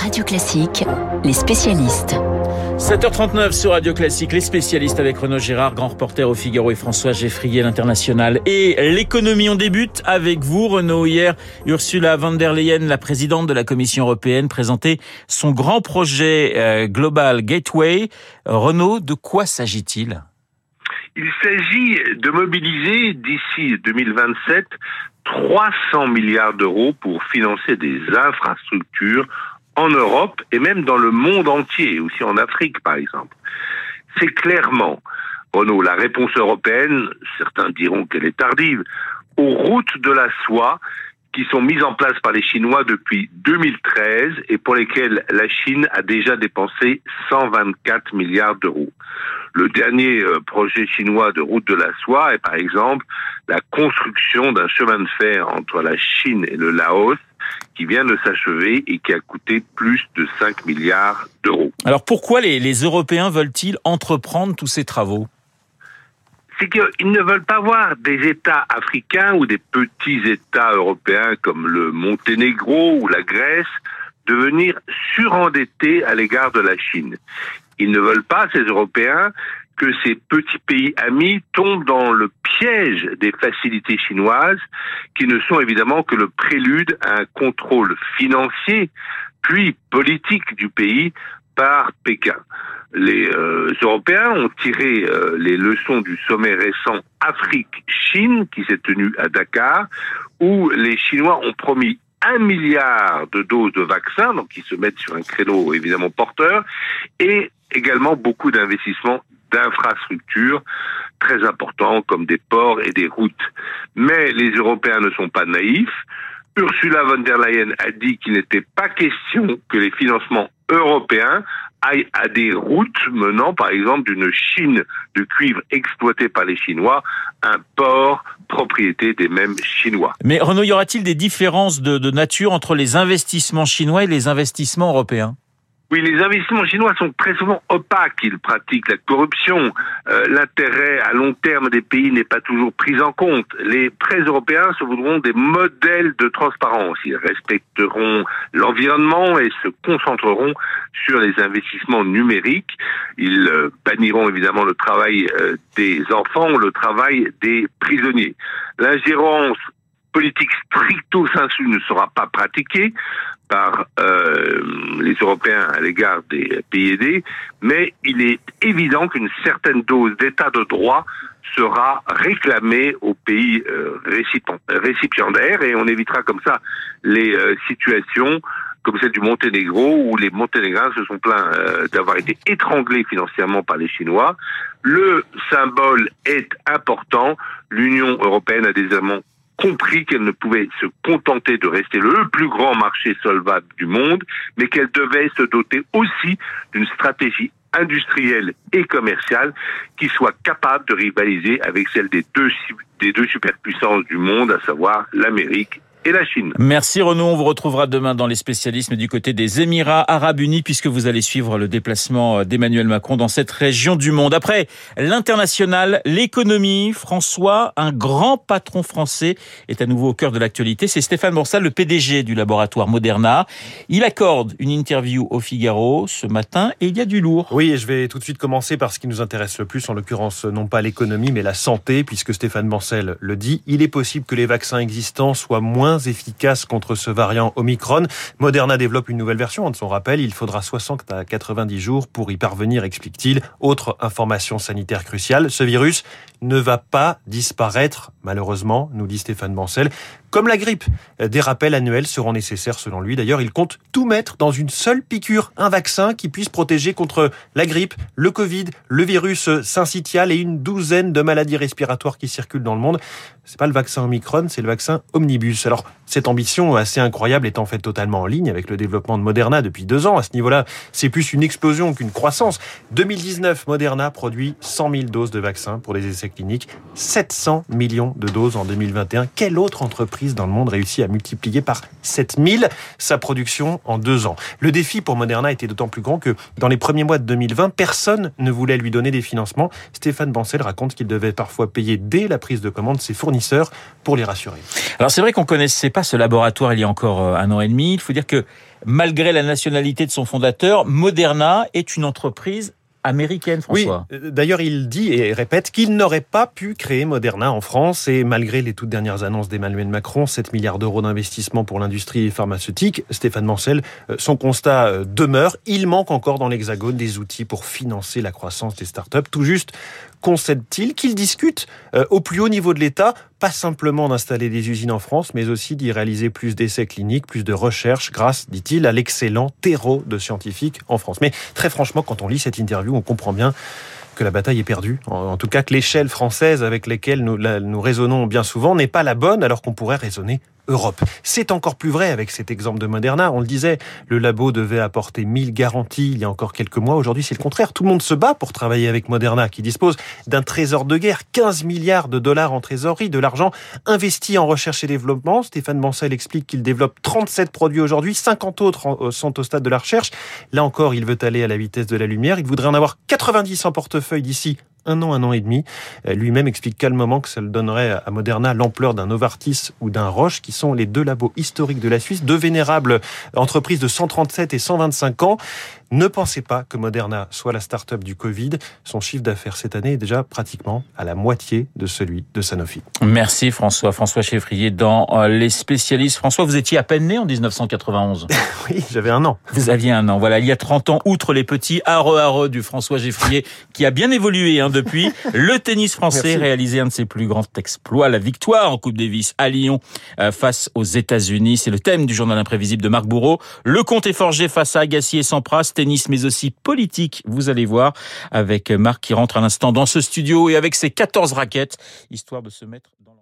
Radio Classique, les spécialistes. 7h39 sur Radio Classique, les spécialistes avec Renaud Gérard, grand reporter au Figaro et François Geffrier, l'international. Et l'économie, on débute avec vous, Renaud. Hier, Ursula von der Leyen, la présidente de la Commission européenne, présentait son grand projet euh, Global Gateway. Renaud, de quoi s'agit-il? Il s'agit de mobiliser d'ici 2027 300 milliards d'euros pour financer des infrastructures en Europe et même dans le monde entier, aussi en Afrique par exemple. C'est clairement, Renaud, la réponse européenne, certains diront qu'elle est tardive, aux routes de la soie qui sont mises en place par les Chinois depuis 2013 et pour lesquelles la Chine a déjà dépensé 124 milliards d'euros. Le dernier euh, projet chinois de route de la soie est par exemple la construction d'un chemin de fer entre la Chine et le Laos qui vient de s'achever et qui a coûté plus de 5 milliards d'euros. Alors pourquoi les, les Européens veulent-ils entreprendre tous ces travaux? C'est qu'ils ne veulent pas voir des États africains ou des petits États européens comme le Monténégro ou la Grèce devenir surendettés à l'égard de la Chine. Ils ne veulent pas, ces Européens, que ces petits pays amis tombent dans le piège des facilités chinoises, qui ne sont évidemment que le prélude à un contrôle financier, puis politique du pays par Pékin. Les euh, Européens ont tiré euh, les leçons du sommet récent Afrique-Chine qui s'est tenu à Dakar, où les Chinois ont promis un milliard de doses de vaccins, donc ils se mettent sur un créneau évidemment porteur, et également beaucoup d'investissements d'infrastructures très importants comme des ports et des routes. Mais les Européens ne sont pas naïfs. Ursula von der Leyen a dit qu'il n'était pas question que les financements européens aillent à des routes menant par exemple d'une Chine de cuivre exploitée par les Chinois, un port propriété des mêmes Chinois. Mais Renaud, y aura-t-il des différences de, de nature entre les investissements chinois et les investissements européens? Oui, les investissements chinois sont très souvent opaques. Ils pratiquent la corruption. Euh, L'intérêt à long terme des pays n'est pas toujours pris en compte. Les prêts européens se voudront des modèles de transparence. Ils respecteront l'environnement et se concentreront sur les investissements numériques. Ils euh, banniront évidemment le travail euh, des enfants, le travail des prisonniers. L'ingérence politique stricto sensu ne sera pas pratiquée par euh, les Européens à l'égard des pays aidés, mais il est évident qu'une certaine dose d'état de droit sera réclamée aux pays euh, récipiendaires et on évitera comme ça les euh, situations comme celle du Monténégro, où les Monténégrins se sont plaints euh, d'avoir été étranglés financièrement par les Chinois. Le symbole est important. L'Union européenne a désormais compris qu'elle ne pouvait se contenter de rester le plus grand marché solvable du monde, mais qu'elle devait se doter aussi d'une stratégie industrielle et commerciale qui soit capable de rivaliser avec celle des deux, des deux superpuissances du monde, à savoir l'Amérique et la Chine. Merci Renaud, on vous retrouvera demain dans les spécialismes du côté des Émirats arabes unis puisque vous allez suivre le déplacement d'Emmanuel Macron dans cette région du monde. Après l'international, l'économie, François, un grand patron français est à nouveau au cœur de l'actualité. C'est Stéphane Borsal, le PDG du laboratoire Moderna. Il accorde une interview au Figaro ce matin et il y a du lourd. Oui, et je vais tout de suite commencer par ce qui nous intéresse le plus, en l'occurrence non pas l'économie mais la santé, puisque Stéphane Borsal le dit, il est possible que les vaccins existants soient moins efficace contre ce variant Omicron. Moderna développe une nouvelle version de son rappel. Il faudra 60 à 90 jours pour y parvenir, explique-t-il. Autre information sanitaire cruciale, ce virus ne va pas disparaître, malheureusement, nous dit Stéphane Bancel. Comme la grippe, des rappels annuels seront nécessaires selon lui. D'ailleurs, il compte tout mettre dans une seule piqûre, un vaccin qui puisse protéger contre la grippe, le Covid, le virus syncytial et une douzaine de maladies respiratoires qui circulent dans le monde. C'est pas le vaccin Omicron, c'est le vaccin Omnibus. Alors, cette ambition assez incroyable est en fait totalement en ligne avec le développement de Moderna depuis deux ans. À ce niveau-là, c'est plus une explosion qu'une croissance. 2019, Moderna produit 100 000 doses de vaccins pour des essais cliniques, 700 millions de doses en 2021. Quelle autre entreprise dans le monde réussit à multiplier par 7000 sa production en deux ans? Le défi pour Moderna était d'autant plus grand que dans les premiers mois de 2020, personne ne voulait lui donner des financements. Stéphane Bancel raconte qu'il devait parfois payer dès la prise de commande ses fournisseurs pour les rassurer. Alors c'est vrai qu'on connaissait pas pas ce laboratoire il y a encore un an et demi. Il faut dire que malgré la nationalité de son fondateur, Moderna est une entreprise américaine, François. Oui, d'ailleurs, il dit et répète qu'il n'aurait pas pu créer Moderna en France et malgré les toutes dernières annonces d'Emmanuel Macron, 7 milliards d'euros d'investissement pour l'industrie pharmaceutique, Stéphane Mancel, euh, son constat euh, demeure, il manque encore dans l'Hexagone des outils pour financer la croissance des startups. Tout juste concède-t-il qu'il discute euh, au plus haut niveau de l'État, pas simplement d'installer des usines en France, mais aussi d'y réaliser plus d'essais cliniques, plus de recherches, grâce, dit-il, à l'excellent terreau de scientifiques en France. Mais très franchement, quand on lit cette interview, on comprend bien que la bataille est perdue. En tout cas, que l'échelle française avec laquelle nous, nous raisonnons bien souvent n'est pas la bonne, alors qu'on pourrait raisonner Europe. C'est encore plus vrai avec cet exemple de Moderna. On le disait, le labo devait apporter 1000 garanties il y a encore quelques mois. Aujourd'hui, c'est le contraire. Tout le monde se bat pour travailler avec Moderna, qui dispose d'un trésor de guerre, 15 milliards de dollars en trésorerie, de l'argent investi en recherche et développement. Stéphane Bancel explique qu'il développe 37 produits aujourd'hui, 50 autres sont au stade de la recherche. Là encore, il veut aller à la vitesse de la lumière. Il voudrait en avoir 90 en portefeuille d'ici un an, un an et demi. Euh, lui-même explique calmement que ça donnerait à Moderna l'ampleur d'un Novartis ou d'un Roche, qui sont les deux labos historiques de la Suisse, deux vénérables entreprises de 137 et 125 ans. Ne pensez pas que Moderna soit la start-up du Covid. Son chiffre d'affaires cette année est déjà pratiquement à la moitié de celui de Sanofi. Merci François. François Chevrier dans euh, Les Spécialistes. François, vous étiez à peine né en 1991. oui, j'avais un an. Vous aviez un an. Voilà, il y a 30 ans, outre les petits haro haro du François Geffrier, qui a bien évolué hein, depuis, le tennis français réalisé un de ses plus grands exploits, la victoire en Coupe Davis à Lyon euh, face aux États-Unis. C'est le thème du journal imprévisible de Marc Bourreau. Le compte est forgé face à Agassi et Sampras mais aussi politique. Vous allez voir avec Marc qui rentre à l'instant dans ce studio et avec ses 14 raquettes, histoire de se mettre dans